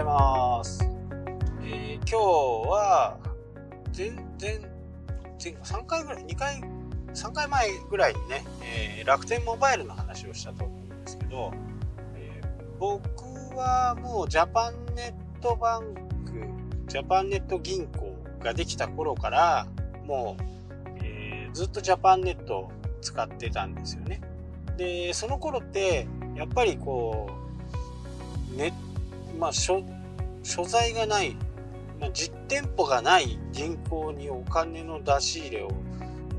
ざいます。えー今日は、前、前、前3回ぐらい、2回、3回前ぐらいにね、えー楽天モバイルの話をしたと思うんですけど、えー僕はもうジャパンネットバンク、ジャパンネット銀行ができた頃から、もう、えーずっとジャパンネットを使ってたんですよね。で、その頃って、やっぱりこう、ね、まあ、所在がない、まあ、実店舗がない銀行にお金の出し入れを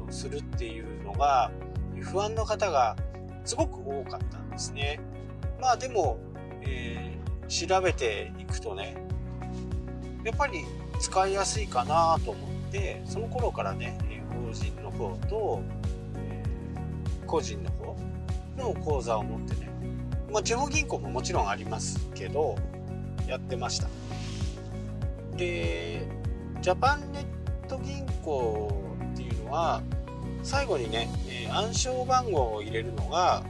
するっていうのが、不安の方がすごく多かったんですね。まあでも、えー調べていくとね、やっぱり使いやすいかなと思って、その頃からね、え法人の方と、えー個人の方の口座を持ってね、まあ、地方銀行ももちろんありますけど、やってました。で、ジャパンネット銀行っていうのは、最後にね、え暗証番号を入れるのが、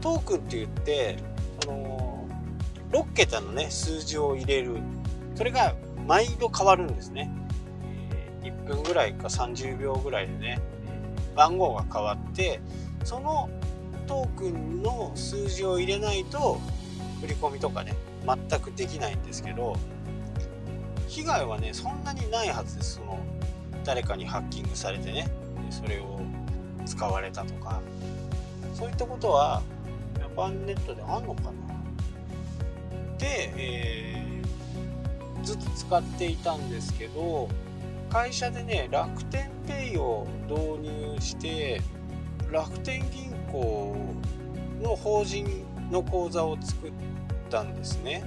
トークンって言って、その、6桁のね、数字を入れる。それが毎度変わるんですね。え1分ぐらいか30秒ぐらいでね、番号が変わって、そのトークンの数字を入れないと、振り込みとかね、全くできないんですけど、被害はね、そんなにないはずです。その、誰かにハッキングされてね、それを使われたとか、そういったことは、ジャパンネットであんのかな。で、えーずっと使っていたんですけど、会社でね、楽天ペイを導入して、楽天銀行の法人の口座を作ったんですね。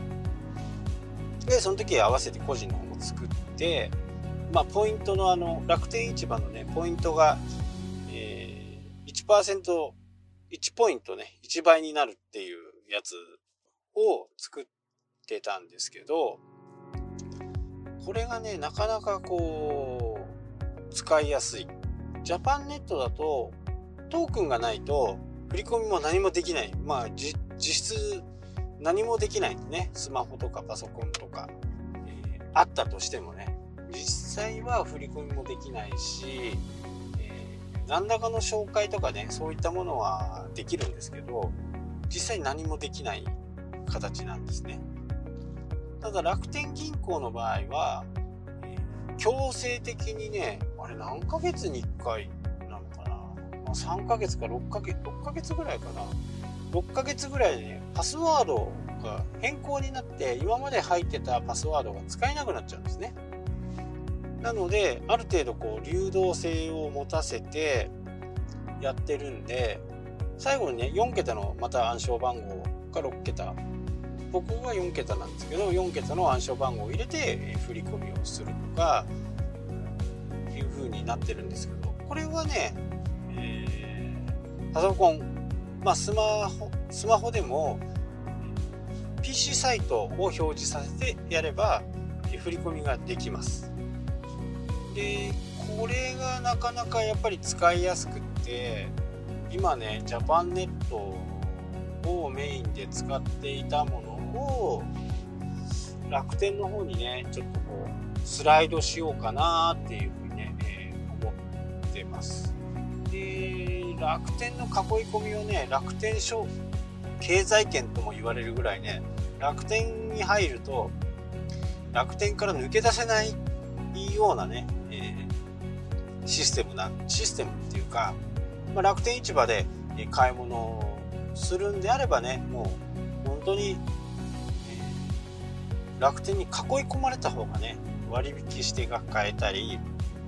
で、その時合わせて個人の方も作って、まあ、ポイントのあの、楽天市場のね、ポイントが、えー、1%、1ポイントね、1倍になるっていうやつを作ってたんですけど、これがね、なかなかこう、使いやすい。ジャパンネットだと、トークンがないと、振り込みも何もできない。まあ、実質何もできないね。スマホとかパソコンとか、えーあったとしてもね。実際は振り込みもできないし、えー何らかの紹介とかね、そういったものはできるんですけど、実際何もできない形なんですね。ただ楽天銀行の場合は、えー強制的にね、あれ何ヶ月に1回なのかな、まあ、3ヶ月か6ヶ月、6ヶ月ぐらいかな。6ヶ月ぐらいでね、パスワードが変更になって、今まで入ってたパスワードが使えなくなっちゃうんですね。なので、ある程度こう、流動性を持たせてやってるんで、最後にね、4桁のまた暗証番号が6桁僕は4桁なんですけど4桁の暗証番号を入れて振り込みをするとかいう風になってるんですけどこれはね、えーパソコン、まあ、スマホスマホでも PC サイトを表示させてやれば振り込みができます。でこれがなかなかやっぱり使いやすくって今ねジャパンネットをメインで使っていたものを楽天の方にねちょっとこうスライドしようかなっていうふうにね、えー思ってます。で楽天の囲い込みをね楽天商経済圏とも言われるぐらいね楽天に入ると楽天から抜け出せないようなね、えーシステムなシステムっていうか、まあ、楽天市場で買い物をするんであればねもう本当に、えー楽天に囲い込まれた方がね割引してが買えたり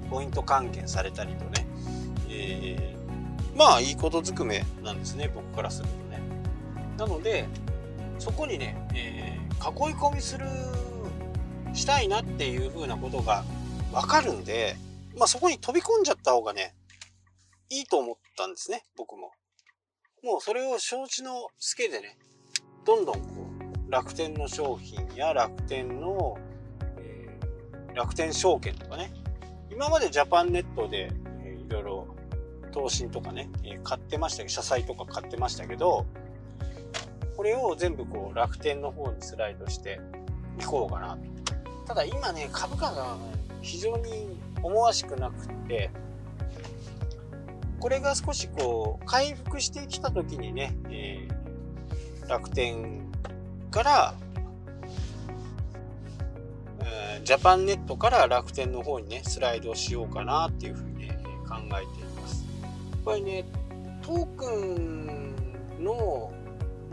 ポイント還元されたりとね、えーまあいいことずくめなんですね僕からするとね。なのでそこにね、えー囲い込みするしたいなっていう風なことがわかるんでまあそこに飛び込んじゃった方がねいいと思ったんですね僕も。もうそれを承知のつけでね、どんどんこう、楽天の商品や楽天の、えー楽天証券とかね、今までジャパンネットで、えーいろいろ投信とかね、えー買ってましたけど、社債とか買ってましたけど、これを全部こう楽天の方にスライドして、行こうかなと。ただ今ね、株価が非常に思わしくなくって、これが少しこう、回復してきた時にね、えー、楽天から、えー、ジャパンネットから楽天の方にね、スライドしようかなっていうふうにね、考えてます。これね、トークンの、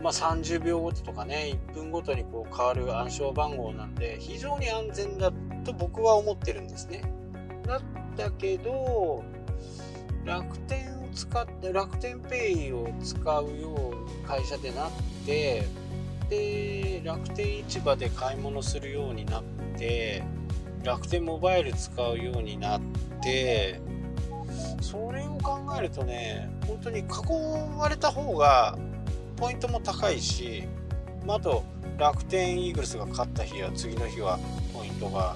まあ、30秒ごととかね、1分ごとにこう変わる暗証番号なんで、非常に安全だと僕は思ってるんですね。だったけど、楽天を使って、楽天ペイを使うように会社でなって、で、楽天市場で買い物するようになって、楽天モバイル使うようになって、それえるとね、本当に囲われた方がポイントも高いし、まあ、と楽天イーグルスが勝った日は次の日はポイントが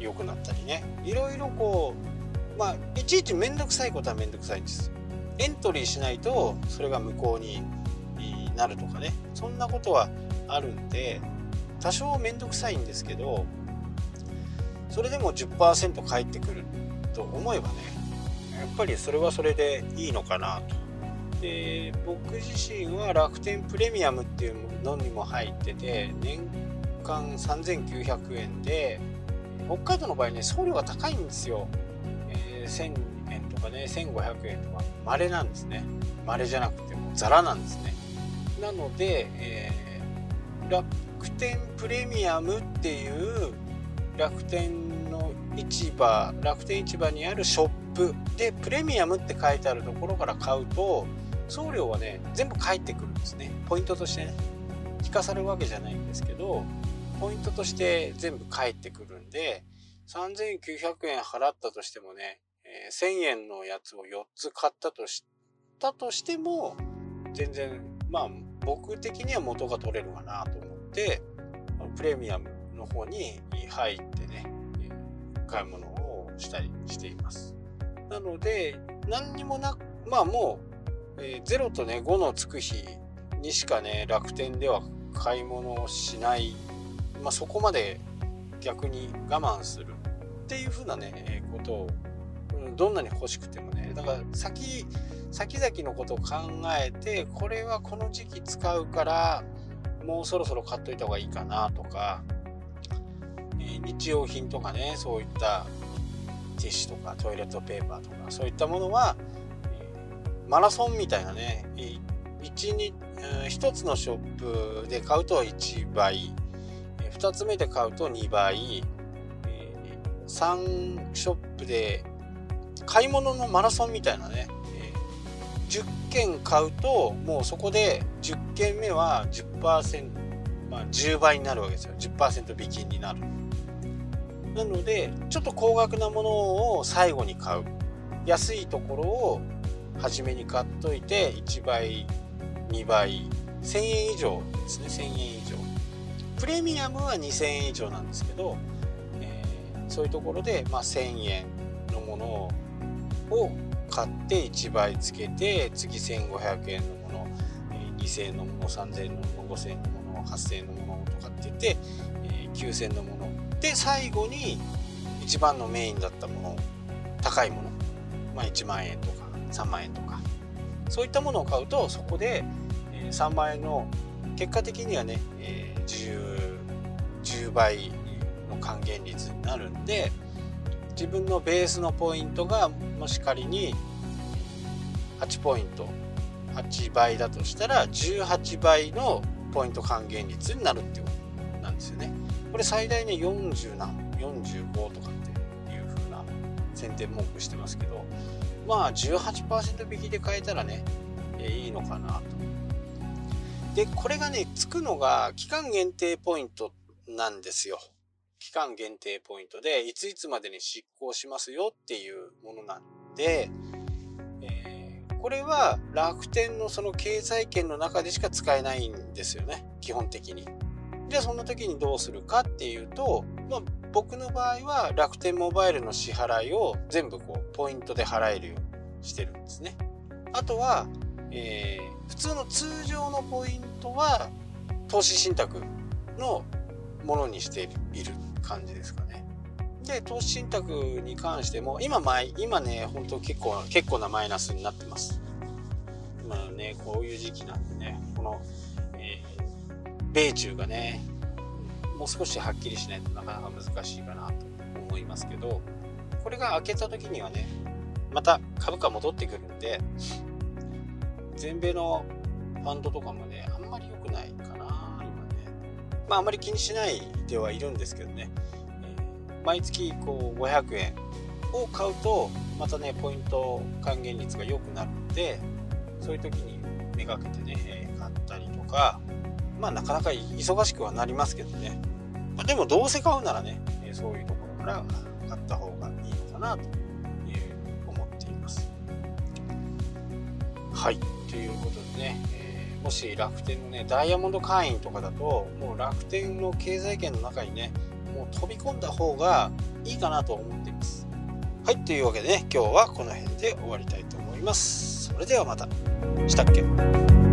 良くなったりね。いろいろこうまあいちいち面倒くさいことは面倒くさいんです。エントリーしないとそれが無効になるとかね。そんなことはあるんで多少面倒くさいんですけどそれでも10%返ってくると思えばねやっぱりそれはそれでいいのかなと。で僕自身は楽天プレミアムっていうのにも入ってて年間3900円で北海道の場合ね送料が高いんですよ、えー、1000円とかね1500円とか。稀なんですね。稀じゃなくてもザラなんですね。なので、えー、楽天プレミアムっていう楽天の市場楽天市場にあるショップ。でプレミアムって書いてあるところから買うと送料はね全部返ってくるんですね。ポイントとしてね。引かされるわけじゃないんですけどポイントとして全部返ってくるんで3900円払ったとしてもね、えー、1000円のやつを4つ買ったとしたとしても全然まあ僕的には元が取れるかなと思ってプレミアムの方に入ってね買い物をしたりしています。なので何にもなくまあもうえー、0とね5のつく日にしかね楽天では買い物をしない、まあ、そこまで逆に我慢するっていう風なねことを、うん、どんなに欲しくてもね。だから先先々のことを考えてこれはこの時期使うからもうそろそろ買っといた方がいいかなとか、えー、日用品とかねそういったティッシュとかトイレットペーパーとかそういったものはマラソンみたいなね1に1つのショップで買うと1倍2つ目で買うと2倍3ショップで買い物のマラソンみたいなね10件買うともうそこで10件目は10%、まあ、10倍になるわけですよ。10%引きになる。なのでちょっと高額なものを最後に買う。安いところを初めに買っといて1倍2倍1000円以上ですね。1000円以上。プレミアムは2000円以上なんですけど、えー、そういうところで、まあ、1000円のものを買って1倍つけて次1500円のもの、えー、2000円のもの3000円のもの5000円のもの8000円のものとかって言って、えー、9000円のもので最後に一番のメインだったもの高いもの、まあ、1万円とか3万円とか。そういったものを買うとそこで3万円の結果的にはね 10, 10倍の還元率になるんで自分のベースのポイントがもし仮に8ポイント8倍だとしたら18倍のポイント還元率になるっていうこと。ですよね。これ最大ね40何45とかっていう風な宣伝文句してますけどまあ18%引きで買えたらね、いいのかなと。で、これがね、つくのが期間限定ポイントなんですよ。期間限定ポイントで、いついつまでに執行しますよっていうものなんで、えー、これは楽天のその経済圏の中でしか使えないんですよね、基本的に。じゃあその時にどうするかっていうと、まあ、僕の場合は楽天モバイルの支払いを全部こうポイントで払えるようにしてるんですね。あとは、えー、普通の通常のポイントは投資信託のものにしている感じですかね。で、投資信託に関しても、今前、今ね、本当結構、結構なマイナスになってます。今ね、こういう時期なんでね、この、米中がね、もう少しはっきりしないとなかなか難しいかなと思いますけど、これが開けた時にはね、また株価戻ってくるんで、全米のファンドとかもね、あんまり良くないかな、今ね。まあ、あんまり気にしないではいるんですけどね、えー、毎月こう500円を買うと、またね、ポイント還元率が良くなるので、そういう時にめがけてね、買ったりとか、まあ、なかなか忙しくはなりますけどね。まあ、でも、どうせ買うならね、そういうところから買った方がいいのかなという思っています。はい。ということでね、えー、もし楽天のね、ダイヤモンド会員とかだと、もう楽天の経済圏の中にね、もう飛び込んだ方がいいかなと思っています。はい。というわけでね、今日はこの辺で終わりたいと思います。それではまた。したっけ？